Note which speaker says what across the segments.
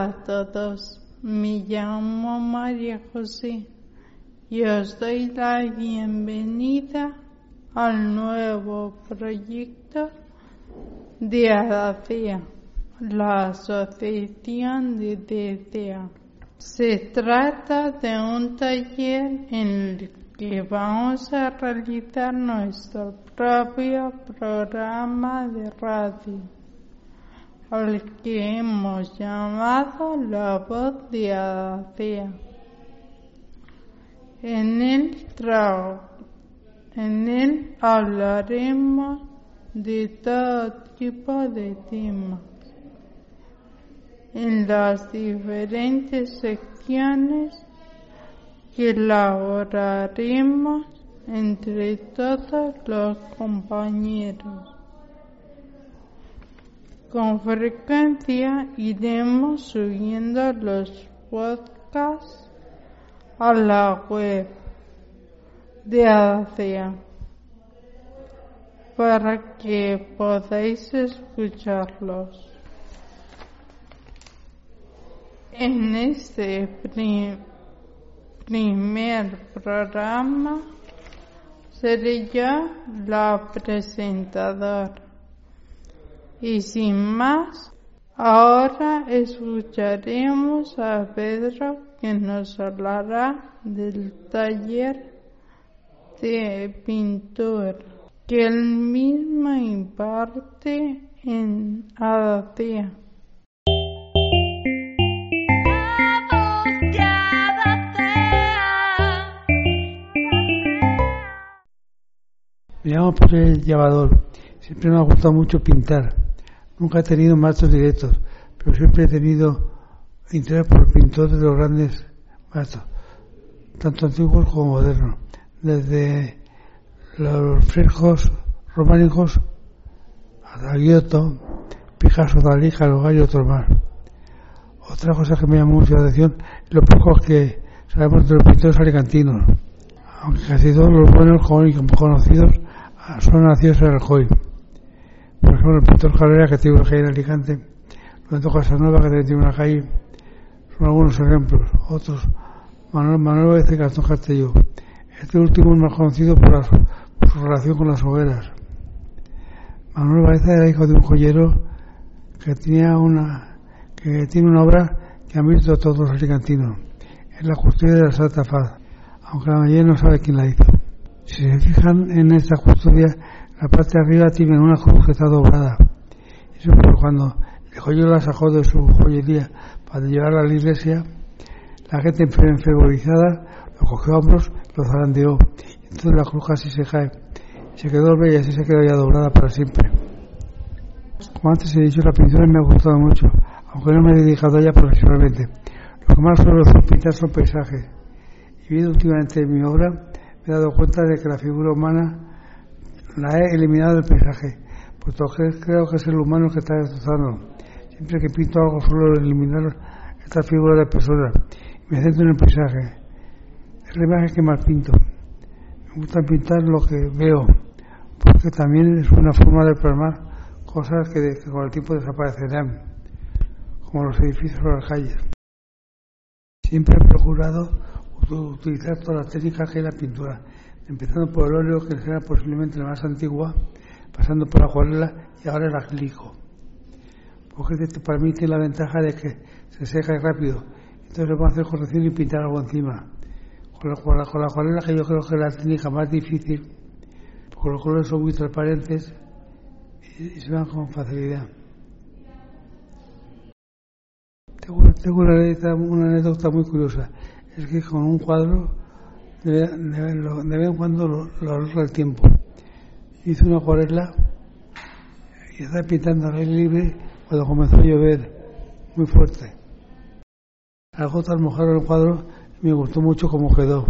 Speaker 1: A todos, me llamo María José y os doy la bienvenida al nuevo proyecto de ADACEA, la Asociación de DCA. Se trata de un taller en el que vamos a realizar nuestro propio programa de radio al que hemos llamado la voz de Adacea. En él, en él hablaremos de todo tipo de temas. En las diferentes secciones que elaboraremos entre todos los compañeros. Con frecuencia iremos subiendo los podcasts a la web de ACEA para que podáis escucharlos. En este primer programa seré yo la presentadora. Y sin más, ahora escucharemos a Pedro que nos hablará del taller de pintura que él mismo imparte en Adatea.
Speaker 2: Me llamo Pedro Llevador. Siempre me ha gustado mucho pintar. Nunca he tenido maestros directos, pero siempre he tenido interés por pintores de los grandes maestros, tanto antiguos como modernos, desde los frescos románicos hasta Giotto, Picasso, Dalí, Gallo y otros más. Otra cosa que me llama mucho la atención es lo poco que sabemos de los pintores alicantinos, aunque casi todos los buenos conocidos son nacidos en Alcoy. Por ejemplo, el pintor Calera, que tiene una calle en Alicante, Lorenzo Casanova, que tiene una calle, son algunos ejemplos. Otros, Manuel, Manuel y Gastón Castelló. Este último es más conocido por, su relación con las hogueras. Manuel Baeza era hijo de un joyero que tenía una, que tiene una obra que han visto todos los alicantinos. Es la custodia de la Santa Faz, aunque la mayoría no sabe quién la hizo. Si se fijan en esta custodia, la parte de arriba tiene una está doblada. Eso fue cuando el joyero la sacó de su joyería para llevarla a la iglesia, la gente enfervorizada lo cogió a hombros, lo zarandeó. Entonces la cruz casi se cae. Se quedó bella y así se quedó ya doblada para siempre. Como antes he dicho, la pintura me ha gustado mucho, aunque no me he dedicado a ella profesionalmente. Lo que más suelo pintar son paisajes. Y viendo últimamente mi obra, me he dado cuenta de que la figura humana la he eliminado del paisaje, puesto que creo que es el humano que está destrozando. Siempre que pinto algo suelo eliminar esta figura de persona me centro en el paisaje. Es la imagen que más pinto. Me gusta pintar lo que veo, porque también es una forma de plasmar cosas que, que con el tiempo desaparecerán, como los edificios o las calles. Siempre he procurado utilizar todas las técnicas que hay en la pintura empezando por el óleo, que será posiblemente la más antigua, pasando por la acuarela y ahora el acrílico. Porque te permite la ventaja de que se seca rápido. Entonces vamos a hacer corrección y pintar algo encima. Con la, con la, acuarela, que yo creo que es la técnica más difícil, porque los colores son muy transparentes y, se van con facilidad. Tengo, una, anécdota, una anécdota muy curiosa. Es que con un cuadro de, vez en cuando lo, lo el tiempo. Hice una acuarela y estaba pintando al aire libre cuando comenzó a llover muy fuerte. Las gotas mojaron el cuadro me gustó mucho cómo quedó.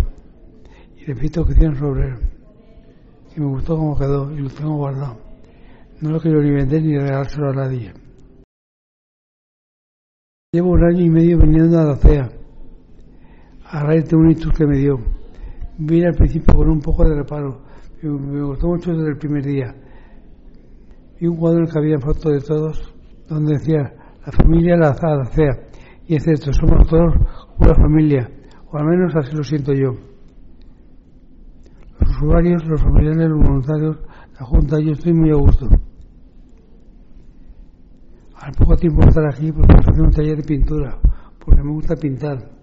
Speaker 2: Y repito que hicieron sobre él. Y me gustó cómo quedó y lo tengo guardado. No lo quiero ni vender ni regalárselo a nadie. Llevo un año y medio viniendo a la CEA a raíz de un hito que me dio. Vine al principio con un poco de reparo. Me, gustó mucho desde el primer día. Vi un cuadro que había fotos de todos, donde decía la familia la CEA. Y es cierto, somos todos una familia, o al menos así lo siento yo. Los usuarios, los familiares, los voluntarios, la Junta, yo estoy muy a gusto. Al poco tiempo de estar aquí, pues hacer un taller de pintura, porque me gusta pintar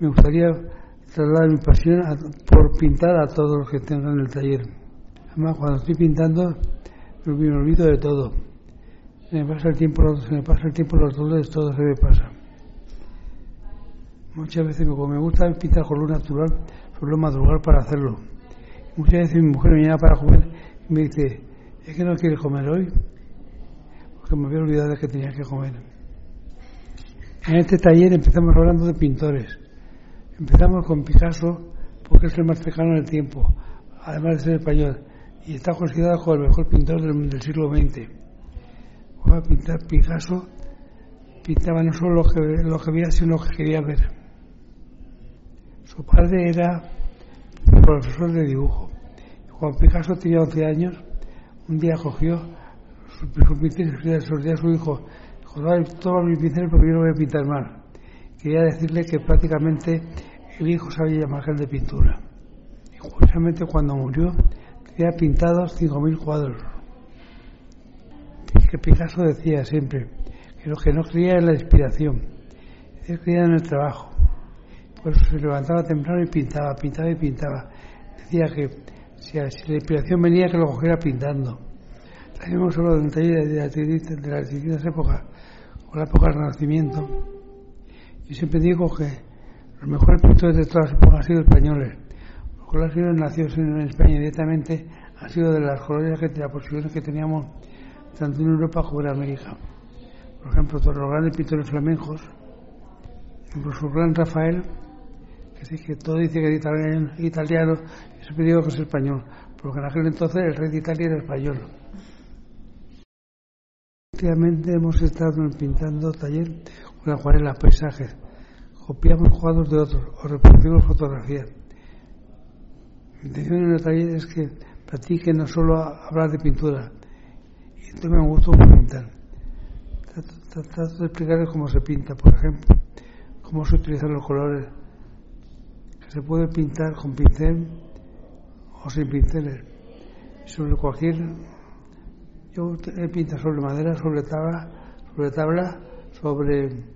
Speaker 2: me gustaría trasladar mi pasión por pintar a todos los que tengan el taller. Además, cuando estoy pintando, me olvido de todo. Se me pasa el tiempo, se me pasa el tiempo los dolores, todo se me pasa. Muchas veces, como me gusta pintar con luz natural, suelo madrugar para hacerlo. Muchas veces mi mujer me llama para comer y me dice, ¿es que no quieres comer hoy? Porque me había olvidado de que tenía que comer. En este taller empezamos hablando de pintores Empezamos con Picasso porque es el más cercano del tiempo, además de ser español, y está considerado como el mejor pintor del, siglo XX. Pintar Picasso, pintaba no solo lo que, lo que veía, sino lo que quería ver. Su padre era profesor de dibujo. Cuando Picasso tenía 11 años, un día cogió su, pincel y se a su hijo. Dijo, toma mi pincel porque yo no voy a pintar mal quería decirle que prácticamente el hijo sabía llamar de pintura. Y curiosamente cuando murió tenía pintados 5.000 cuadros. Que Picasso decía siempre que lo que no creía en la inspiración, él creía en el trabajo. Por eso se levantaba temprano y pintaba, pintaba y pintaba. Decía que si, la inspiración venía que lo cogiera pintando. También solo de taller de, de las distintas épocas, o la época del Renacimiento yo siempre digo que los mejores pintores de todas las épocas han sido españoles. Los colores nacidos en España directamente han sido de las colonias que, de las posibilidades que teníamos tanto en Europa como en América. Por ejemplo, todos los grandes pintores flamencos, incluso el gran Rafael, que sí que todo dice que es italiano, italiano yo siempre digo que es español, porque en aquel entonces el rey de Italia era español. Últimamente hemos estado pintando taller con acuarelas, paisajes. Copiamos cuadros de otros o reproducimos fotografías. Mi intención en el taller es que practiquen no solo hablar de pintura, y un gusto por pintar. Trato, de explicarles cómo se pinta, por ejemplo, cómo se utilizan los colores, que se puede pintar con pincel o sin pinceles, sobre cualquier yo pinto sobre madera, sobre tabla, sobre tabla, sobre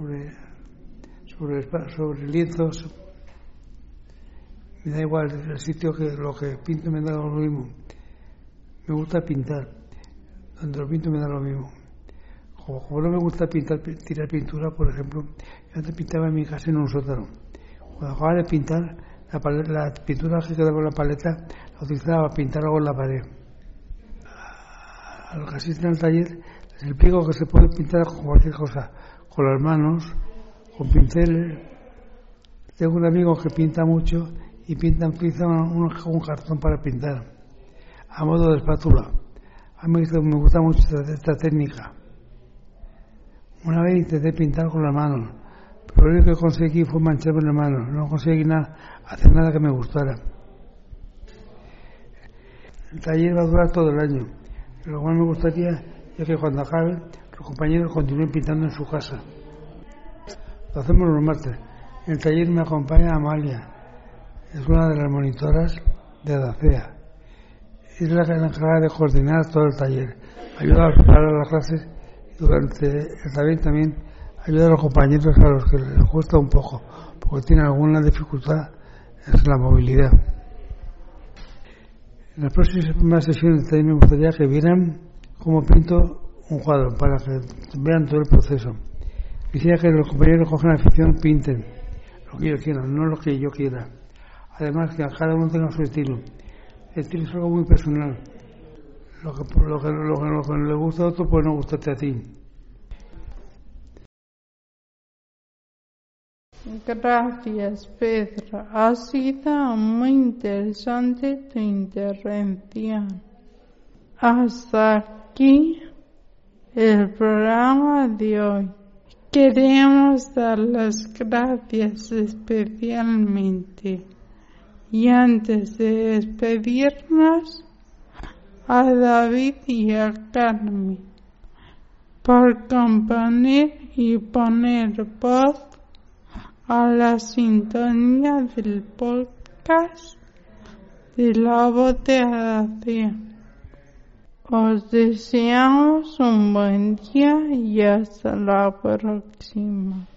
Speaker 2: sobre sobre, sobre lienzos. Me da igual el sitio que lo que pinto me da lo mismo. Me gusta pintar. Donde lo pinto me da lo mismo. Como, no me gusta pintar, tirar pintura, por ejemplo, yo antes pintaba en mi casa en un sótano. Cuando acababa de pintar, la, la pintura que quedaba con la paleta la utilizaba para pintar algo en la pared a los que asisten al taller les explico que se puede pintar con cualquier cosa, con las manos, con pinceles. Tengo un amigo que pinta mucho y pinta, utiliza un, un cartón para pintar, a modo de espátula. A mí me gusta mucho esta, técnica. Una vez intenté pintar con las manos, pero lo único que conseguí fue mancharme las manos, no conseguí nada, hacer nada que me gustara. El taller va a durar todo el año lo me gustaría es que cuando acabe los compañeros continúen pintando en su casa. Lo hacemos los martes. En el taller me acompaña Amalia, es una de las monitoras de ADACEA. Es la encargada de coordinar todo el taller, ayuda a preparar las clases y durante el taller también ayuda a los compañeros a los que les cuesta un poco, porque tienen alguna dificultad en la movilidad. En las próximas sesiones también me gustaría que vieran cómo pinto un cuadro, para que vean todo el proceso. Quisiera que los compañeros cojan afición, pinten lo que yo quiera, no lo que yo quiera. Además que a cada uno tenga su estilo. El estilo es algo muy personal. Lo que, lo que, lo que, lo que le gusta a otro puede no gustarte a ti.
Speaker 1: Gracias, Pedro. Ha sido muy interesante tu intervención. Hasta aquí el programa de hoy. Queremos dar las gracias especialmente y antes de despedirnos a David y a Carmen por componer y poner voz a la sintonía del podcast de la voz. Os deseamos un buen día y hasta la próxima.